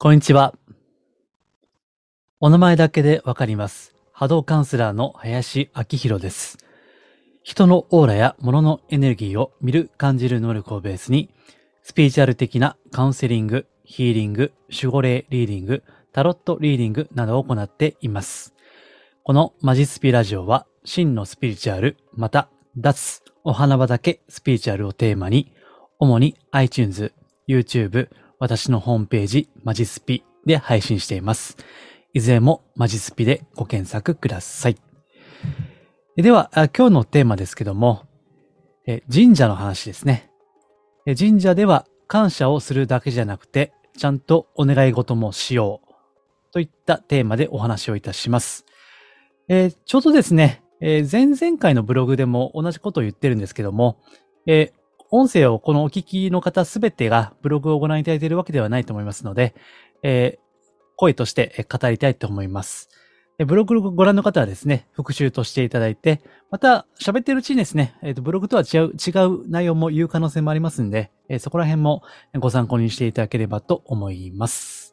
こんにちは。お名前だけでわかります。波動カウンセラーの林明宏です。人のオーラや物のエネルギーを見る、感じる能力をベースに、スピリチュアル的なカウンセリング、ヒーリング、守護霊リーディング、タロットリーディングなどを行っています。このマジスピラジオは、真のスピリチュアル、また、脱、お花畑スピリチュアルをテーマに、主に iTunes、YouTube、私のホームページ、マジスピで配信しています。いずれもマジスピでご検索ください。では、今日のテーマですけども、神社の話ですね。神社では感謝をするだけじゃなくて、ちゃんとお願い事もしよう。といったテーマでお話をいたします。えーちょうどですね、えー前々回のブログでも同じことを言ってるんですけども、えー音声をこのお聞きの方すべてがブログをご覧いただいているわけではないと思いますので、えー声として語りたいと思います。ブログをご覧の方はですね、復習としていただいて、また喋っているうちにですね、えーとブログとは違う、違う内容も言う可能性もありますんで、えーそこら辺もご参考にしていただければと思います。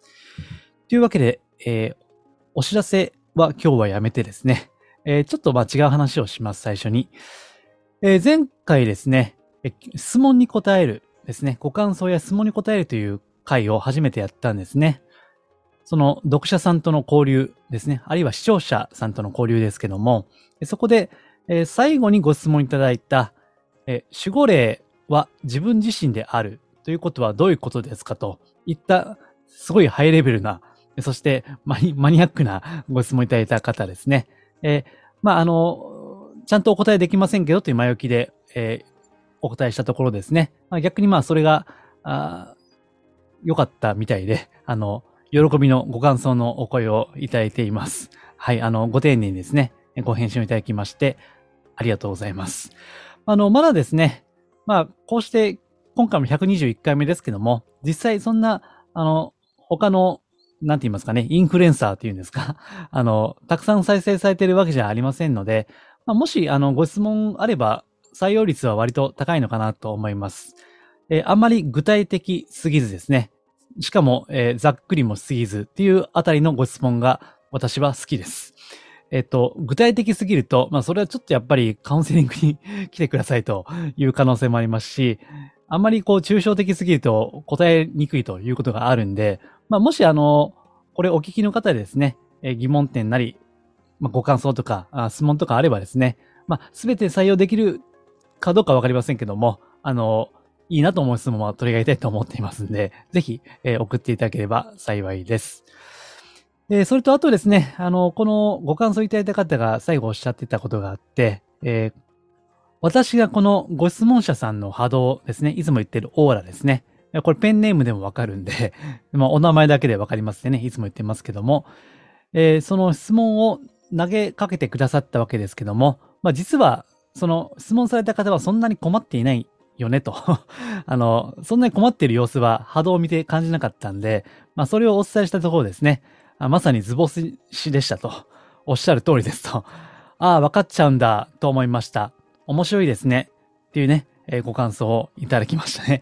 というわけで、えーお知らせは今日はやめてですね、えーちょっとまあ違う話をします、最初に。えー前回ですね、質問に答えるですね、ご感想や質問に答えるという回を初めてやったんですね。その読者さんとの交流ですね、あるいは視聴者さんとの交流ですけども、そこで、え最後にご質問いただいた、え守護霊は自分自身であるということはどういうことですかといった、すごいハイレベルな、そしてマニアックなご質問いただいた方ですね。えまあ、あの、ちゃんとお答えできませんけどという前置きで、えお答えしたところですね。まあ、逆にまあそれが、あ良かったみたいで、あの、喜びのご感想のお声をいただいています。はい、あの、ご丁寧にですね、ご返信をいただきまして、ありがとうございます。あの、まだですね、まあ、こうして、今回も121回目ですけども、実際そんな、あの、他の、なんて言いますかね、インフルエンサーっていうんですか、あの、たくさん再生されてるわけじゃありませんので、まあ、もし、あの、ご質問あれば、採用率は割と高いのかなと思います。えーあんまり具体的すぎずですね。しかも、えーざっくりもすぎずっていうあたりのご質問が私は好きです。えっ、と、具体的すぎると、まあそれはちょっとやっぱりカウンセリングに来てくださいという可能性もありますし、あんまりこう抽象的すぎると答えにくいということがあるんで、まあもしあの、これお聞きの方でですね、えー疑問点なり、まあ、ご感想とかあ質問とかあればですね、まあすべて採用できるかどうかわかりませんけども、あの、いいなと思う質問は取り上げたいと思っていますんで、ぜひ、えー送っていただければ幸いです。えーそれとあとですね、あの、このご感想いただいた方が最後おっしゃってたことがあって、えー私がこのご質問者さんの波動ですね、いつも言ってるオーラですね。これペンネームでもわかるんで、まあ、お名前だけでわかりますね。いつも言ってますけども、えーその質問を投げかけてくださったわけですけども、まあ、実は、その質問された方はそんなに困っていないよねと。あの、そんなに困っている様子は波動を見て感じなかったんで、まあ、それをお伝えしたところですね。あまさにズボスしでしたと。おっしゃる通りですと。ああ、分かっちゃうんだと思いました。面白いですね。っていうね、えーご感想をいただきましたね。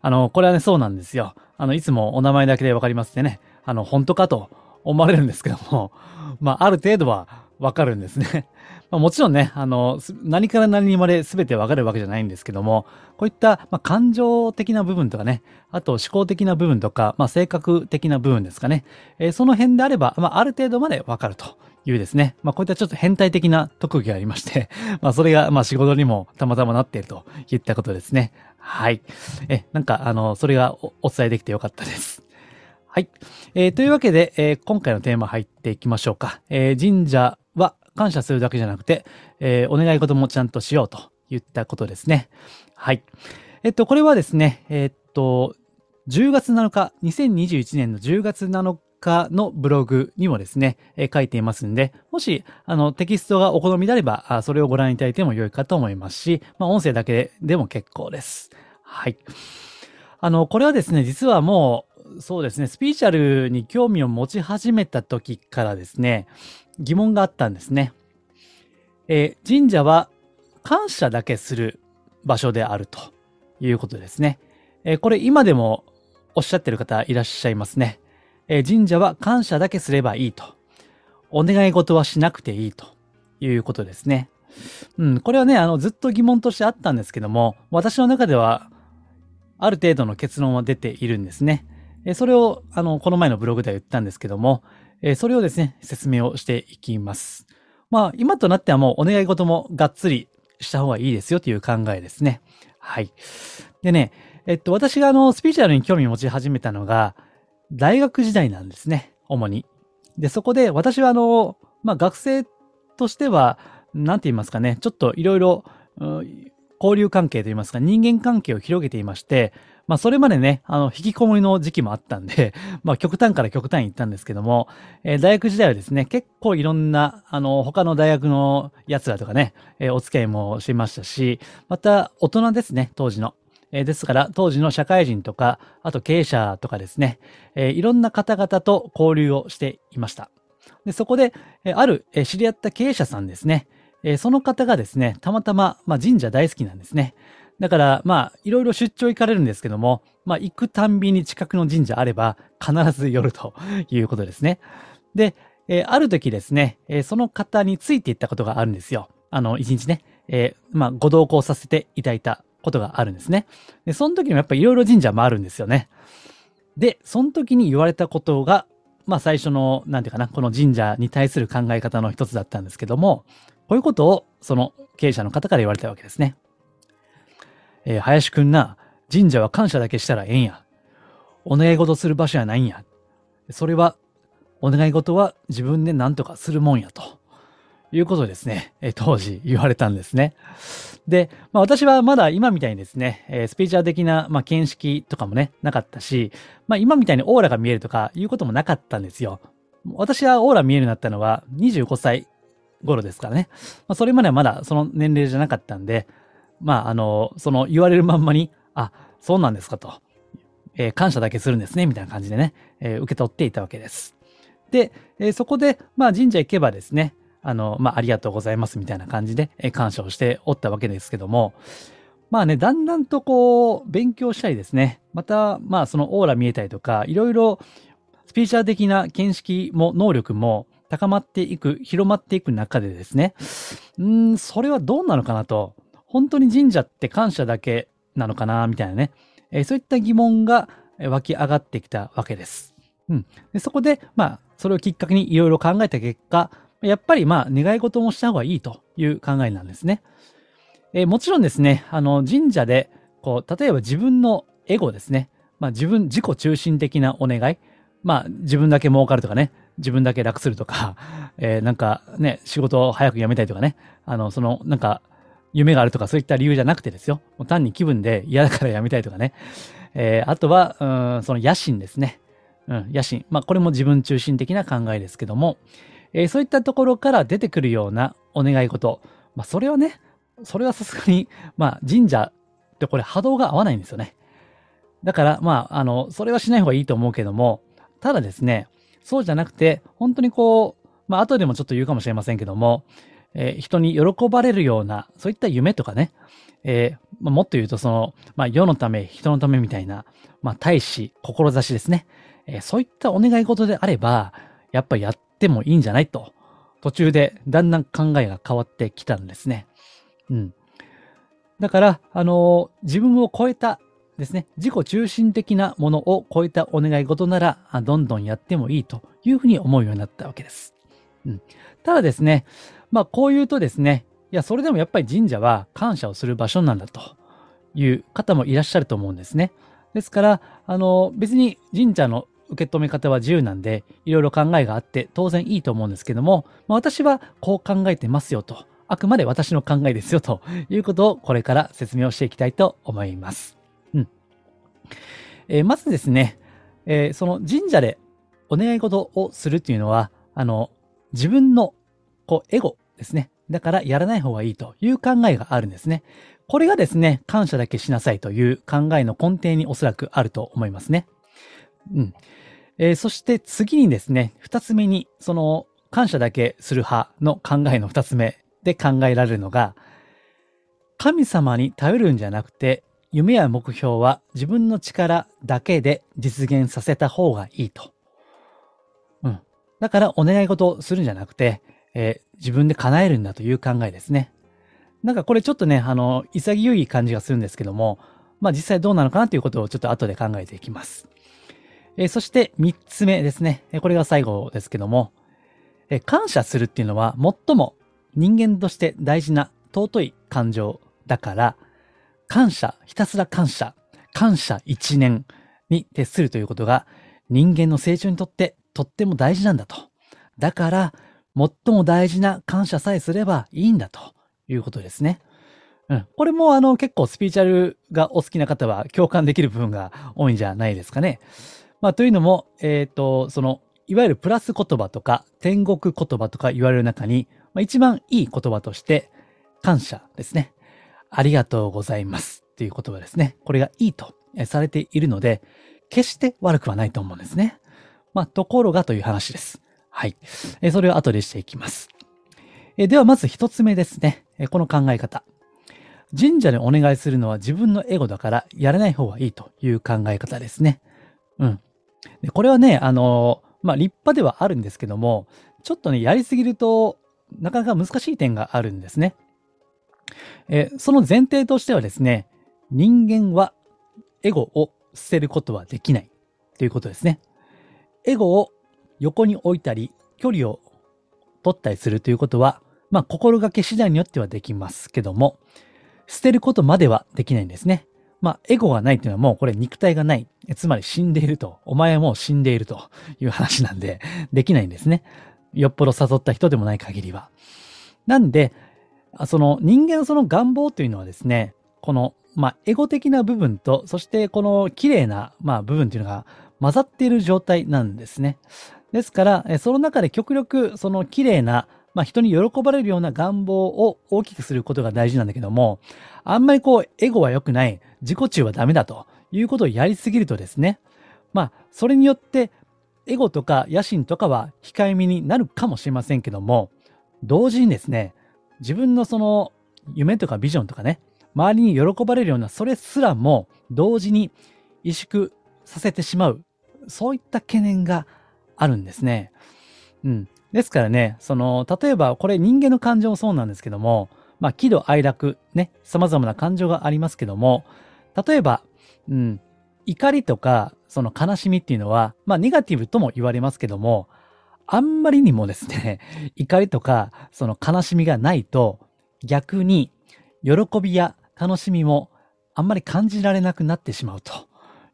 あの、これはね、そうなんですよ。あの、いつもお名前だけでわかりますってね、あの、本当かと思われるんですけども、まあ、ある程度はわかるんですね。まあ、もちろんね、あの、何から何にまで全てわかるわけじゃないんですけども、こういった、まあ、感情的な部分とかね、あと思考的な部分とか、まあ、性格的な部分ですかね、えーその辺であれば、まあ、ある程度までわかるというですね、まあ、こういったちょっと変態的な特技がありまして、まあ、それが、まあ、仕事にもたまたまなっているといったことですね。はい。え、なんか、あの、それがお伝えできてよかったです。はい。えーというわけで、えー今回のテーマ入っていきましょうか。えー神社感謝するだけじゃなくて、えーお願い事もちゃんとしようといったことですね。はい。えっと、これはですね、えっと、10月7日、2021年の10月7日のブログにもですね、え書いていますんで、もし、あの、テキストがお好みであれば、あそれをご覧いただいても良いかと思いますし、まあ、音声だけでも結構です。はい。あの、これはですね、実はもう、そうですね、スピーチャルに興味を持ち始めた時からですね、疑問があったんですね。えー神社は感謝だけする場所であるということですね。えーこれ今でもおっしゃってる方いらっしゃいますね。え神社は感謝だけすればいいと。お願い事はしなくていいということですね。うん、これはね、あの、ずっと疑問としてあったんですけども、私の中では、ある程度の結論は出ているんですね。えそれを、あの、この前のブログでは言ったんですけども、えそれをですね、説明をしていきます。まあ、今となってはもうお願い事もがっつりした方がいいですよという考えですね。はい。でね、えっと、私があの、スピーチュアルに興味を持ち始めたのが、大学時代なんですね、主に。で、そこで私はあの、まあ、学生としては、なんて言いますかね、ちょっといろいろ、交流関係と言いますか、人間関係を広げていまして、まあそれまでね、あの、引きこもりの時期もあったんで、まあ極端から極端に行ったんですけども、えー、大学時代はですね、結構いろんな、あの、他の大学の奴らとかね、えー、お付き合いもしましたし、また大人ですね、当時の。え、ですから、当時の社会人とか、あと経営者とかですね、え、いろんな方々と交流をしていました。で、そこで、え、ある、え、知り合った経営者さんですね、え、その方がですね、たまたま、まあ、神社大好きなんですね。だから、まあ、いろいろ出張行かれるんですけども、まあ、行くたんびに近くの神社あれば、必ず寄ると いうことですね。で、えー、ある時ですね、えー、その方についていったことがあるんですよ。あの、一日ね、えー、まあ、ご同行させていただいたことがあるんですね。で、その時もやっぱりいろいろ神社もあるんですよね。で、その時に言われたことが、まあ最初の、なんていうかな、この神社に対する考え方の一つだったんですけども、こういうことを、その経営者の方から言われたわけですね。えー、林くんな、神社は感謝だけしたらええんや。お願い事する場所やないんや。それは、お願い事は自分で何とかするもんやと。いうことですね、え当時言われたんですね。で、まあ私はまだ今みたいにですね、えスピーチャー的な、まあ見識とかもね、なかったし、まあ今みたいにオーラが見えるとかいうこともなかったんですよ。私はオーラ見えるようになったのは25歳頃ですからね。まあそれまではまだその年齢じゃなかったんで、まああの、その言われるまんまに、あ、そうなんですかと。えー、感謝だけするんですね、みたいな感じでね、えー、受け取っていたわけです。で、えー、そこで、まあ神社行けばですね、あの、まあ、ありがとうございますみたいな感じで、え感謝をしておったわけですけども、まあね、だんだんとこう、勉強したりですね、また、まあ、そのオーラ見えたりとか、いろいろ、スピーチャー的な見識も、能力も高まっていく、広まっていく中でですね、うん、それはどうなのかなと、本当に神社って感謝だけなのかな、みたいなね、えそういった疑問が湧き上がってきたわけです。うん。でそこで、まあ、それをきっかけにいろいろ考えた結果、やっぱりまあ願い事もした方がいいという考えなんですね。えー、もちろんですね、あの神社で、こう、例えば自分のエゴですね。まあ自分、自己中心的なお願い。まあ自分だけ儲かるとかね、自分だけ楽するとか、えー、なんかね、仕事を早く辞めたいとかね、あの、その、なんか、夢があるとかそういった理由じゃなくてですよ。もう単に気分で嫌だから辞めたいとかね。えー、あとは、うん、その野心ですね。うん、野心。まあこれも自分中心的な考えですけども、えー、そういったところから出てくるようなお願い事。まあ、それはね、それはさすがに、まあ、神社ってこれ波動が合わないんですよね。だから、まあ、あの、それはしない方がいいと思うけども、ただですね、そうじゃなくて、本当にこう、まあ、後でもちょっと言うかもしれませんけども、えー、人に喜ばれるような、そういった夢とかね、えー、もっと言うと、その、まあ、世のため、人のためみたいな、まあ、大使、志ですね。えー、そういったお願い事であれば、やっぱやっってもいいんじゃないと、途中でだんだん考えが変わってきたんですね。うん。だから、あのー、自分を超えたですね、自己中心的なものを超えたお願い事なら、どんどんやってもいいというふうに思うようになったわけです。うん。ただですね、まあこう言うとですね、いや、それでもやっぱり神社は感謝をする場所なんだという方もいらっしゃると思うんですね。ですから、あの、別に神社の受け止め方は自由なんで、いろいろ考えがあって当然いいと思うんですけども、まあ、私はこう考えてますよと、あくまで私の考えですよということをこれから説明をしていきたいと思います。うん。えー、まずですね、えー、その神社でお願い事をするっていうのは、あの、自分のこうエゴですね。だからやらない方がいいという考えがあるんですね。これがですね、感謝だけしなさいという考えの根底におそらくあると思いますね。うん。えー、そして次にですね、二つ目に、その感謝だけする派の考えの二つ目で考えられるのが、神様に頼るんじゃなくて、夢や目標は自分の力だけで実現させた方がいいとうんだからお願い事をするんじゃなくて、えー、自分で叶えるんだという考えですね。なんかこれちょっとね、あの、潔い感じがするんですけども、まあ実際どうなのかなということをちょっと後で考えていきます。えー、そして三つ目ですね。これが最後ですけども、えー、感謝するっていうのは最も人間として大事な尊い感情だから、感謝、ひたすら感謝、感謝一年に徹するということが人間の成長にとってとっても大事なんだと。だから、最も大事な感謝さえすればいいんだということですね。うん。これもあの結構スピーチャルがお好きな方は共感できる部分が多いんじゃないですかね。まあというのも、えっ、ー、と、その、いわゆるプラス言葉とか天国言葉とか言われる中に、まあ、一番いい言葉として感謝ですね。ありがとうございますっていう言葉ですね。これがいいとされているので、決して悪くはないと思うんですね。まあ、ところがという話です。はい。えそれを後でしていきます。えではまず一つ目ですね。えこの考え方。神社でお願いするのは自分のエゴだからやらない方がいいという考え方ですね。うん。でこれはね、あのまあ、立派ではあるんですけども、ちょっとね、やりすぎるとなかなか難しい点があるんですね。えその前提としてはですね、人間はエゴを捨てることはできないということですね。エゴを横に置いたり、距離を取ったりするということは、まあ、心がけ次第によってはできますけども、捨てることまではできないんですね。まあ、エゴがないというのはもうこれ肉体がない。つまり死んでいると。お前はもう死んでいるという話なんで、できないんですね。よっぽど誘った人でもない限りは。なんで、その人間のその願望というのはですね、この、まあ、エゴ的な部分と、そしてこの綺麗な、まあ、部分というのが混ざっている状態なんですね。ですから、その中で極力その綺麗な、まあ、人に喜ばれるような願望を大きくすることが大事なんだけども、あんまりこう、エゴは良くない、自己中はダメだということをやりすぎるとですね、まあ、それによって、エゴとか野心とかは控えめになるかもしれませんけども、同時にですね、自分のその夢とかビジョンとかね、周りに喜ばれるようなそれすらも同時に萎縮させてしまう、そういった懸念があるんですね。うん。ですからね、その、例えばこれ人間の感情もそうなんですけども、まあ、喜怒哀楽、ね、様々な感情がありますけども、例えば、うん、怒りとか、その悲しみっていうのは、まあ、ネガティブとも言われますけども、あんまりにもですね、怒りとか、その悲しみがないと、逆に、喜びや楽しみもあんまり感じられなくなってしまうと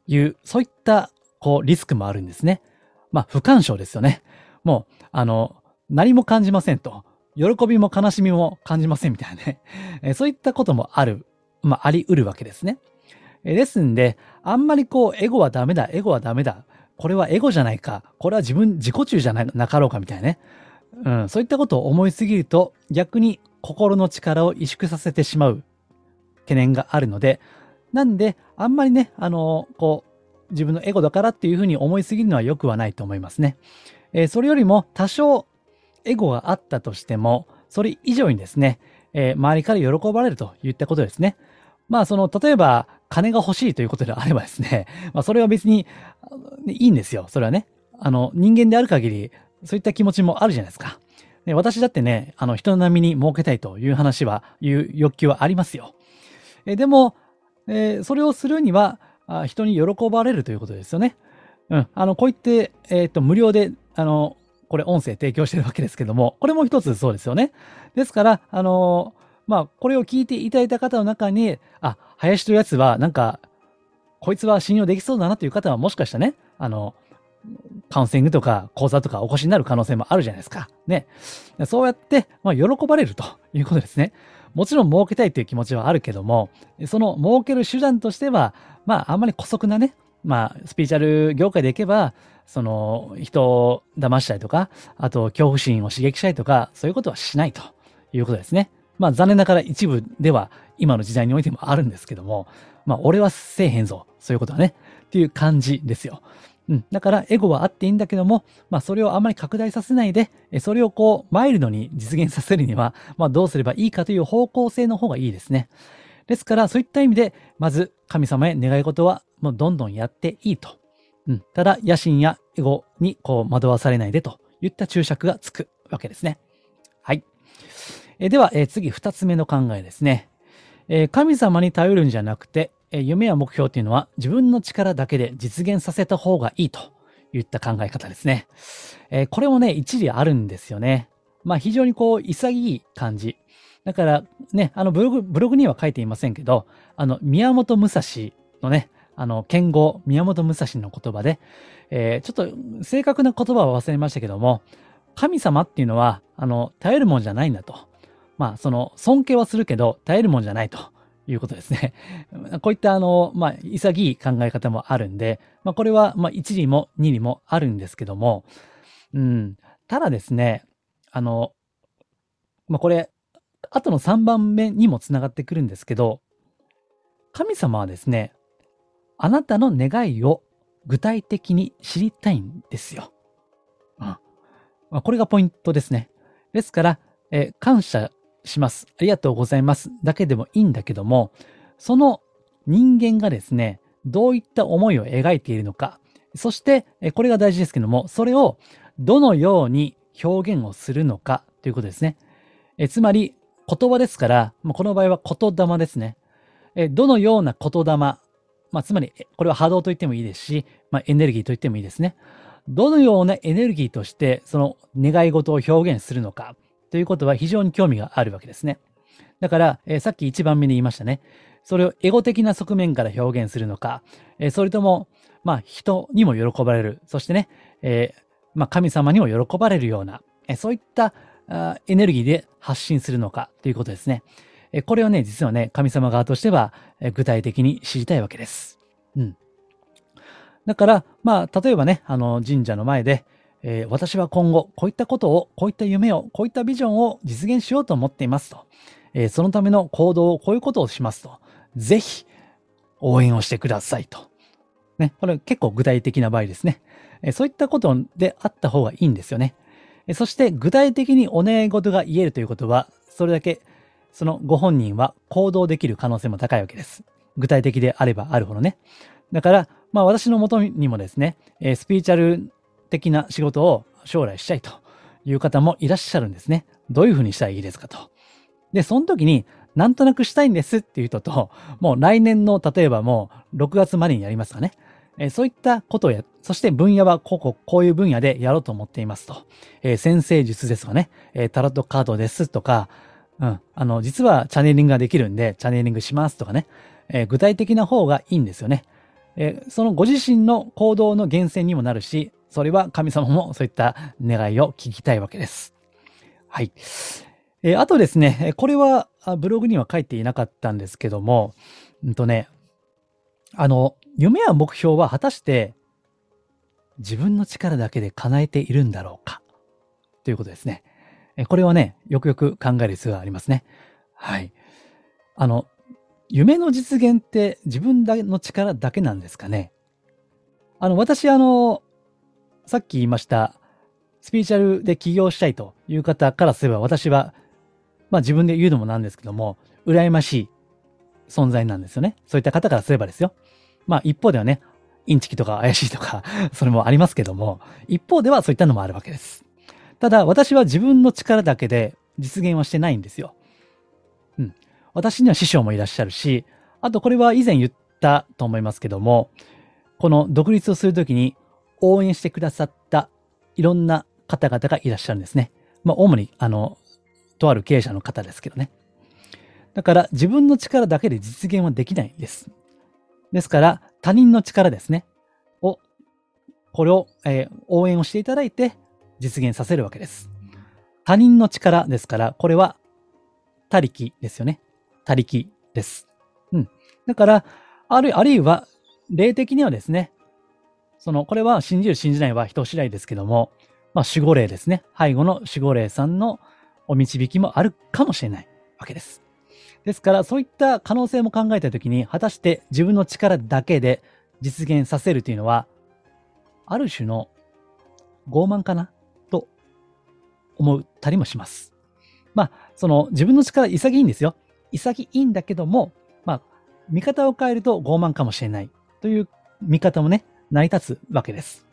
いう、そういった、こう、リスクもあるんですね。まあ、不干渉ですよね。もう、あの、何も感じませんと。喜びも悲しみも感じませんみたいなね。えそういったこともある、まあ、あり得るわけですね。えですんで、あんまりこう、エゴはダメだ、エゴはダメだ。これはエゴじゃないか。これは自分、自己中じゃないなかろうかみたいなね。うん、そういったことを思いすぎると、逆に心の力を萎縮させてしまう懸念があるので、なんで、あんまりね、あの、こう、自分のエゴだからっていうふうに思いすぎるのは良くはないと思いますね。えー、それよりも多少エゴがあったとしても、それ以上にですね、えー、周りから喜ばれるといったことですね。まあ、その、例えば、金が欲しいということであればですね、まあ、それは別に、いいんですよ。それはね。あの、人間である限り、そういった気持ちもあるじゃないですか。で私だってね、あの、人並みに儲けたいという話は、いう欲求はありますよ。えでも、えー、それをするにはあ、人に喜ばれるということですよね。うん。あの、こう言って、えっ、と、無料で、あの、これ音声提供してるわけですけども、これも一つそうですよね。ですから、あのまあ、これを聞いていただいた方の中に、あ、林というやつは、なんか、こいつは信用できそうだなという方はもしかしたらね、あの、カウンセリングとか講座とかお越しになる可能性もあるじゃないですか。ね。そうやって、まあ、喜ばれるということですね。もちろん儲けたいという気持ちはあるけども、その儲ける手段としては、まあ、あんまり古速なね、まあ、スピーチャル業界でいけば、その、人を騙したりとか、あと、恐怖心を刺激したりとか、そういうことはしないということですね。まあ、残念ながら一部では、今の時代においてもあるんですけども、まあ、俺はせえへんぞ。そういうことはね。っていう感じですよ。うん。だから、エゴはあっていいんだけども、まあ、それをあまり拡大させないで、それをこう、マイルドに実現させるには、まあ、どうすればいいかという方向性の方がいいですね。ですから、そういった意味で、まず、神様へ願い事は、もうどんどんやっていいと。うん。ただ、野心やエゴに、こう、惑わされないでといった注釈がつくわけですね。はい。えでは、え次二つ目の考えですね。え神様に頼るんじゃなくて、え夢や目標っていうのは自分の力だけで実現させた方がいいといった考え方ですね。えこれもね、一理あるんですよね。まあ非常にこう、潔い感じ。だからね、あのブログ、ブログには書いていませんけど、あの、宮本武蔵のね、あの、剣豪、宮本武蔵の言葉で、えー、ちょっと正確な言葉は忘れましたけども、神様っていうのは、あの、頼るもんじゃないんだと。まあ、その、尊敬はするけど、頼るもんじゃないということですね。こういった、あの、まあ、潔い考え方もあるんで、まあ、これは、まあ、1理も2理もあるんですけども、うん、ただですね、あの、まあ、これ、後の3番目にもつながってくるんですけど、神様はですね、あなたの願いを具体的に知りたいんですよ。うん。まあ、これがポイントですね。ですから、え感謝します。ありがとうございます。だけでもいいんだけども、その人間がですね、どういった思いを描いているのか、そして、これが大事ですけども、それをどのように表現をするのかということですね。えつまり、言葉ですから、この場合は言霊ですね。えどのような言霊、まあ、つまり、これは波動と言ってもいいですし、まあ、エネルギーと言ってもいいですね。どのようなエネルギーとして、その願い事を表現するのか、ということは非常に興味があるわけですね。だから、えー、さっき一番目に言いましたね。それをエゴ的な側面から表現するのか、えー、それとも、まあ、人にも喜ばれる。そしてね、えー、まあ、神様にも喜ばれるような、えそういったあエネルギーで発信するのかということですね。えこれをね、実はね、神様側としては、え具体的に知りたいわけです。うん。だから、まあ、例えばね、あの、神社の前で、えー、私は今後、こういったことを、こういった夢を、こういったビジョンを実現しようと思っていますと。えー、そのための行動を、こういうことをしますと。ぜひ、応援をしてくださいと。ね、これ結構具体的な場合ですね。えー、そういったことであった方がいいんですよね。えそして、具体的にお願い事が言えるということは、それだけ、そのご本人は行動できる可能性も高いわけです。具体的であればあるほどね。だから、まあ私のもとにもですね、えスピーチャル的な仕事を将来したいという方もいらっしゃるんですね。どういうふうにしたらいいですかと。で、その時に、なんとなくしたいんですっていう人と、もう来年の、例えばもう6月までにやりますかね。えそういったことをや、そして分野はこうこ、こういう分野でやろうと思っていますと。えー、先生術ですとかね、えー、タロットカードですとか、うん、あの、実はチャネリングができるんで、チャネリングしますとかね、えー、具体的な方がいいんですよね。えそのご自身の行動の源泉にもなるし、それは神様もそういった願いを聞きたいわけです。はい。えー、あとですね、これはブログには書いていなかったんですけども、うんとね、あの、夢や目標は果たして自分の力だけで叶えているんだろうか？ということですね。これはね、よくよく考える必要がありますね。はい。あの、夢の実現って自分の力だけなんですかね？あの、私、あの、さっき言いました、スピーチャルで起業したいという方からすれば、私は、まあ自分で言うのもなんですけども、羨ましい存在なんですよね。そういった方からすればですよ。まあ一方ではね、インチキとか怪しいとか それもありますけども、一方ではそういったのもあるわけです。ただ、私は自分の力だけで実現はしてないんですよ。うん。私には師匠もいらっしゃるし、あとこれは以前言ったと思いますけども、この独立をするときに応援してくださったいろんな方々がいらっしゃるんですね。まあ、主に、あの、とある経営者の方ですけどね。だから自分の力だけで実現はできないんです。ですから、他人の力ですね。を、これを、えー、応援をしていただいて実現させるわけです。他人の力ですから、これは、他力ですよね。他力です。うん。だから、ある、あるいは、霊的にはですね、その、これは信じる信じないは人次第ですけども、まあ守護霊ですね。背後の守護霊さんのお導きもあるかもしれないわけです。ですから、そういった可能性も考えたときに、果たして自分の力だけで実現させるというのは、ある種の傲慢かなと思ったりもします。まあ、その自分の力潔いんですよ。潔いんだけども、まあ、見方を変えると傲慢かもしれないという見方もね、成り立つわけです。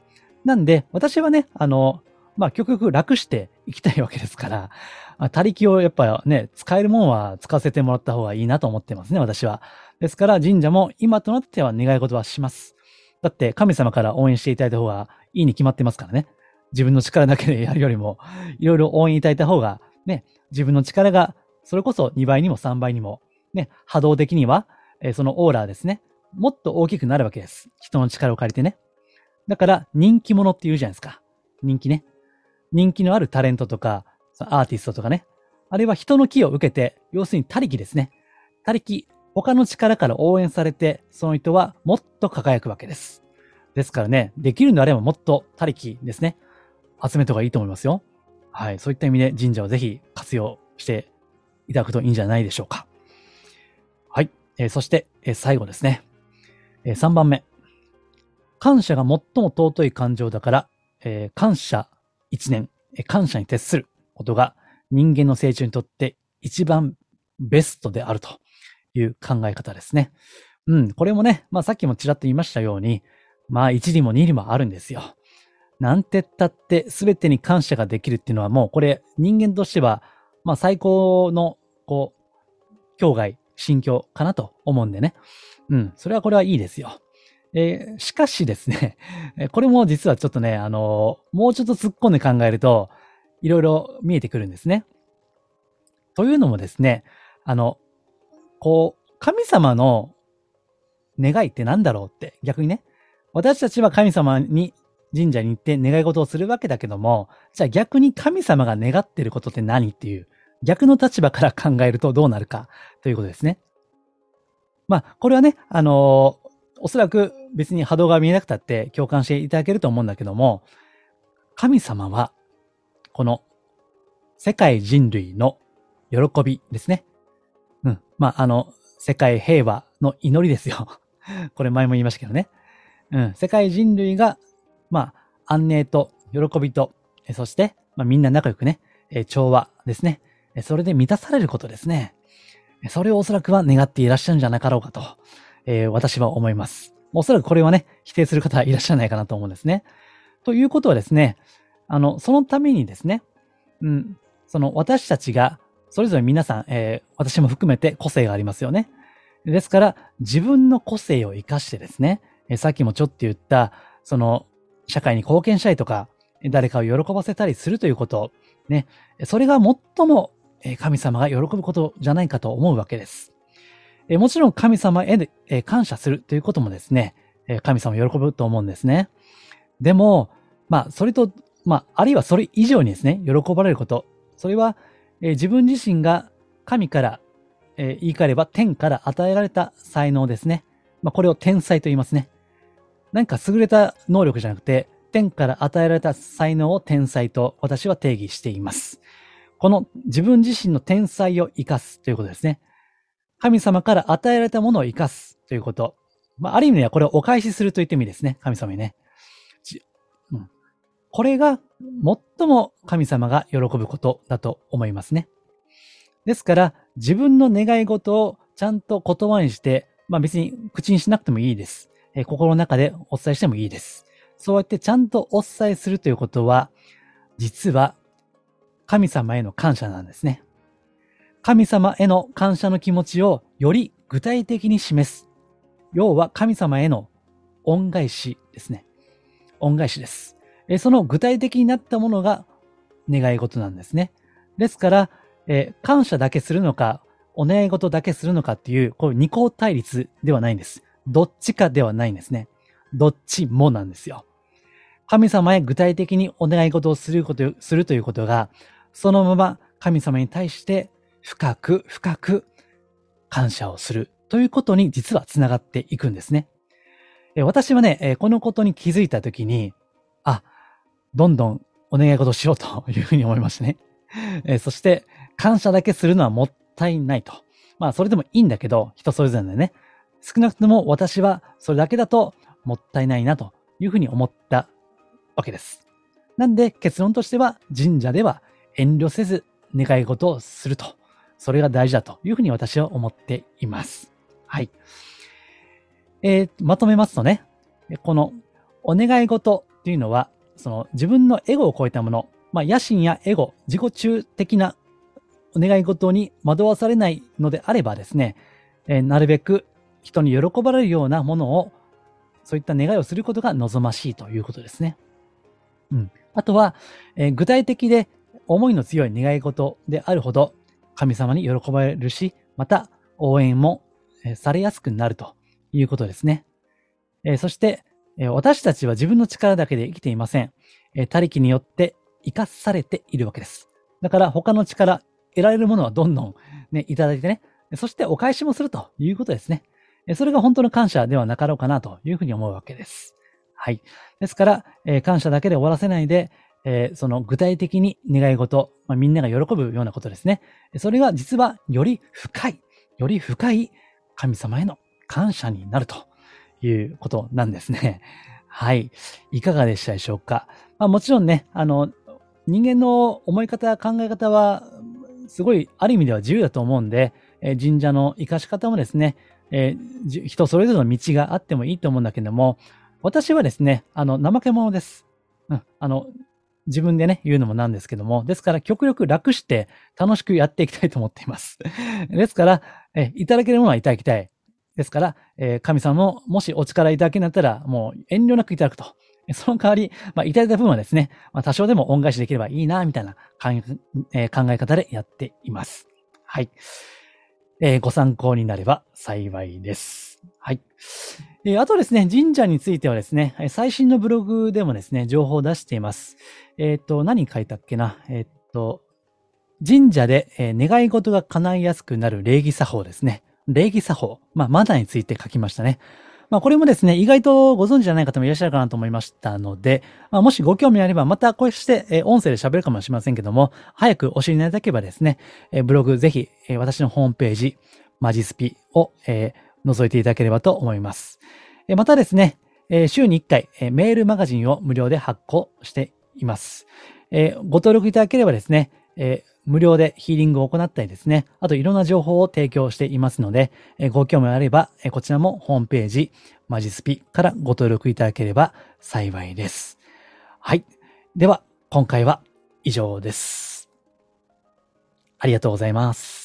なんで、私はね、あの、まあ、極力楽していきたいわけですから、まあ、他力をやっぱね、使えるもんは使わせてもらった方がいいなと思ってますね、私は。ですから、神社も今となっては願い事はします。だって、神様から応援していただいた方がいいに決まってますからね。自分の力だけでやるよりも、いろいろ応援いただいた方が、ね、自分の力が、それこそ2倍にも3倍にも、ね、波動的には、えー、そのオーラですね、もっと大きくなるわけです。人の力を借りてね。だから、人気者って言うじゃないですか。人気ね。人気のあるタレントとか、アーティストとかね。あるいは人の気を受けて、要するに他力ですね。他力、他の力から応援されて、その人はもっと輝くわけです。ですからね、できるのであればもっと他力ですね。集めた方がいいと思いますよ。はい。そういった意味で神社をぜひ活用していただくといいんじゃないでしょうか。はい。えー、そして、えー、最後ですね。えー、3番目。感謝が最も尊い感情だから、えー、感謝一年、えー、感謝に徹することが人間の成長にとって一番ベストであるという考え方ですね。うん、これもね、まあさっきもちらっと言いましたように、まあ一理も二理もあるんですよ。なんてったって全てに感謝ができるっていうのはもうこれ人間としては、まあ最高の、こう、境外、心境かなと思うんでね。うん、それはこれはいいですよ。えー、しかしですね、これも実はちょっとね、あのー、もうちょっと突っ込んで考えると、いろいろ見えてくるんですね。というのもですね、あの、こう、神様の願いって何だろうって逆にね、私たちは神様に神社に行って願い事をするわけだけども、じゃあ逆に神様が願ってることって何っていう、逆の立場から考えるとどうなるかということですね。まあ、これはね、あのおそらく別に波動が見えなくたって共感していただけると思うんだけども、神様は、この世界人類の喜びですね。うん。まあ、あの、世界平和の祈りですよ。これ前も言いましたけどね。うん。世界人類が、まあ、安寧と喜びと、そして、まあ、みんな仲良くね、調和ですね。それで満たされることですね。それをおそらくは願っていらっしゃるんじゃなかろうかと、えー、私は思います。おそらくこれはね、否定する方はいらっしゃらないかなと思うんですね。ということはですね、あの、そのためにですね、うん、その私たちが、それぞれ皆さん、えー、私も含めて個性がありますよね。ですから、自分の個性を活かしてですね、えー、さっきもちょっと言った、その、社会に貢献したいとか、誰かを喜ばせたりするということ、ね、それが最も神様が喜ぶことじゃないかと思うわけです。もちろん神様へ感謝するということもですね、神様喜ぶと思うんですね。でも、まあ、それと、まあ、あるいはそれ以上にですね、喜ばれること。それは、自分自身が神から、言い換えれば天から与えられた才能ですね。まあ、これを天才と言いますね。何か優れた能力じゃなくて、天から与えられた才能を天才と私は定義しています。この自分自身の天才を生かすということですね。神様から与えられたものを生かすということ。まあ、ある意味ではこれをお返しすると言ってもいいですね。神様にね。うん、これが最も神様が喜ぶことだと思いますね。ですから、自分の願い事をちゃんと言葉にして、まあ別に口にしなくてもいいです。えー、心の中でお伝えしてもいいです。そうやってちゃんとお伝えするということは、実は神様への感謝なんですね。神様への感謝の気持ちをより具体的に示す。要は神様への恩返しですね。恩返しです。その具体的になったものが願い事なんですね。ですから、え感謝だけするのか、お願い事だけするのかっていう、こういう二項対立ではないんです。どっちかではないんですね。どっちもなんですよ。神様へ具体的にお願い事をすること、するということが、そのまま神様に対して深く深く感謝をするということに実は繋がっていくんですね。私はね、このことに気づいたときに、あ、どんどんお願い事しようというふうに思いましたね。そして、感謝だけするのはもったいないと。まあ、それでもいいんだけど、人それぞれでね。少なくとも私はそれだけだともったいないなというふうに思ったわけです。なんで結論としては神社では遠慮せず願い事をすると。それが大事だというふうに私は思っています。はい。えー、まとめますとね、このお願い事っていうのはその自分のエゴを超えたもの、まあ、野心やエゴ、自己中的なお願い事に惑わされないのであればですね、えー、なるべく人に喜ばれるようなものを、そういった願いをすることが望ましいということですね。うん。あとは、えー、具体的で思いの強い願い事であるほど、神様に喜ばれるし、また応援もされやすくなるということですね。えそして、え私たちは自分の力だけで生きていません。え他力によって生かされているわけです。だから他の力、得られるものはどんどんね、いただいてね、そしてお返しもするということですね。それが本当の感謝ではなかろうかなというふうに思うわけです。はい。ですから、え感謝だけで終わらせないで、えその具体的に願い事、まあ、みんなが喜ぶようなことですね。それが実はより深い、より深い神様への感謝になるということなんですね。はい。いかがでしたでしょうか？まあ、もちろんね、あの、人間の思い方、考え方は、すごい、ある意味では自由だと思うんで、え神社の活かし方もですね、えー、人それぞれの道があってもいいと思うんだけども、私はですね、あの、怠け者です。うん、あの、自分でね、言うのもなんですけども、ですから極力楽して楽しくやっていきたいと思っています。ですから、えいただけるものはいただきたい。ですから、え神様のもしお力いただけになったら、もう遠慮なくいただくと。その代わり、まあ、いただいた分はですね、まあ、多少でも恩返しできればいいな、みたいな考え方でやっています。はい。えー、ご参考になれば幸いです。はい。えー、あとですね、神社についてはですね、最新のブログでもですね、情報を出しています。えっ、ー、と、何書いたっけな？えっ、と、神社で、え願い事が叶いやすくなる礼儀作法ですね。礼儀作法。まあ、マナーについて書きましたね。まあ、これもですね、意外とご存知じゃない方もいらっしゃるかなと思いましたので、まあ、もしご興味あれば、またこうして、え音声で喋るかもしれませんけども、早くお知りになりたければですね、えブログぜひ、え私のホームページ、マジスピを、え覗いていただければと思います。えまたですね、え週に1回、えメールマガジンを無料で発行しています。えご登録いただければですね、え無料でヒーリングを行ったりですね、あといろんな情報を提供していますので、えご興味あれば、えこちらもホームページ、マジスピからご登録いただければ幸いです。はい。では、今回は以上です。ありがとうございます。